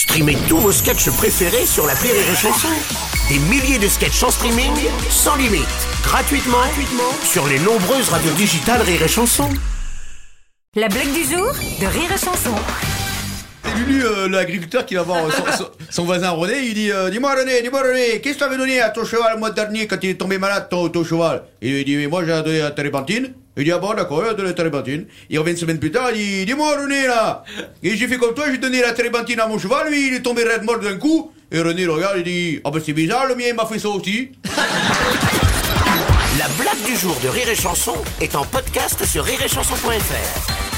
Streamez tous vos sketchs préférés sur la Rire et Chanson. Des milliers de sketchs en streaming, sans limite, gratuitement, gratuitement sur les nombreuses radios digitales Rire et Chanson. La blague du jour de Rire et Chanson. C'est Lulu, euh, l'agriculteur, qui va voir euh, son, son- son voisin René. Il dit euh, Dis-moi, René, dis-moi, René, qu'est-ce que tu avais donné à ton cheval le mois dernier quand il est tombé malade, ton, ton cheval? Il lui dit Mais moi, j'ai donné la térébenthine. Il dit Ah bon, d'accord, il a donné la térébenthine. Il revient une semaine plus tard, il dit Dis-moi, René, là. Et j'ai fait comme toi, j'ai donné la térébenthine à mon cheval, lui, il est tombé raide mort d'un coup. Et René regarde, il dit Ah ben c'est bizarre, le mien, m'a fait ça aussi. La blague du jour de Rire et Chanson est en podcast sur rireetchanson.fr.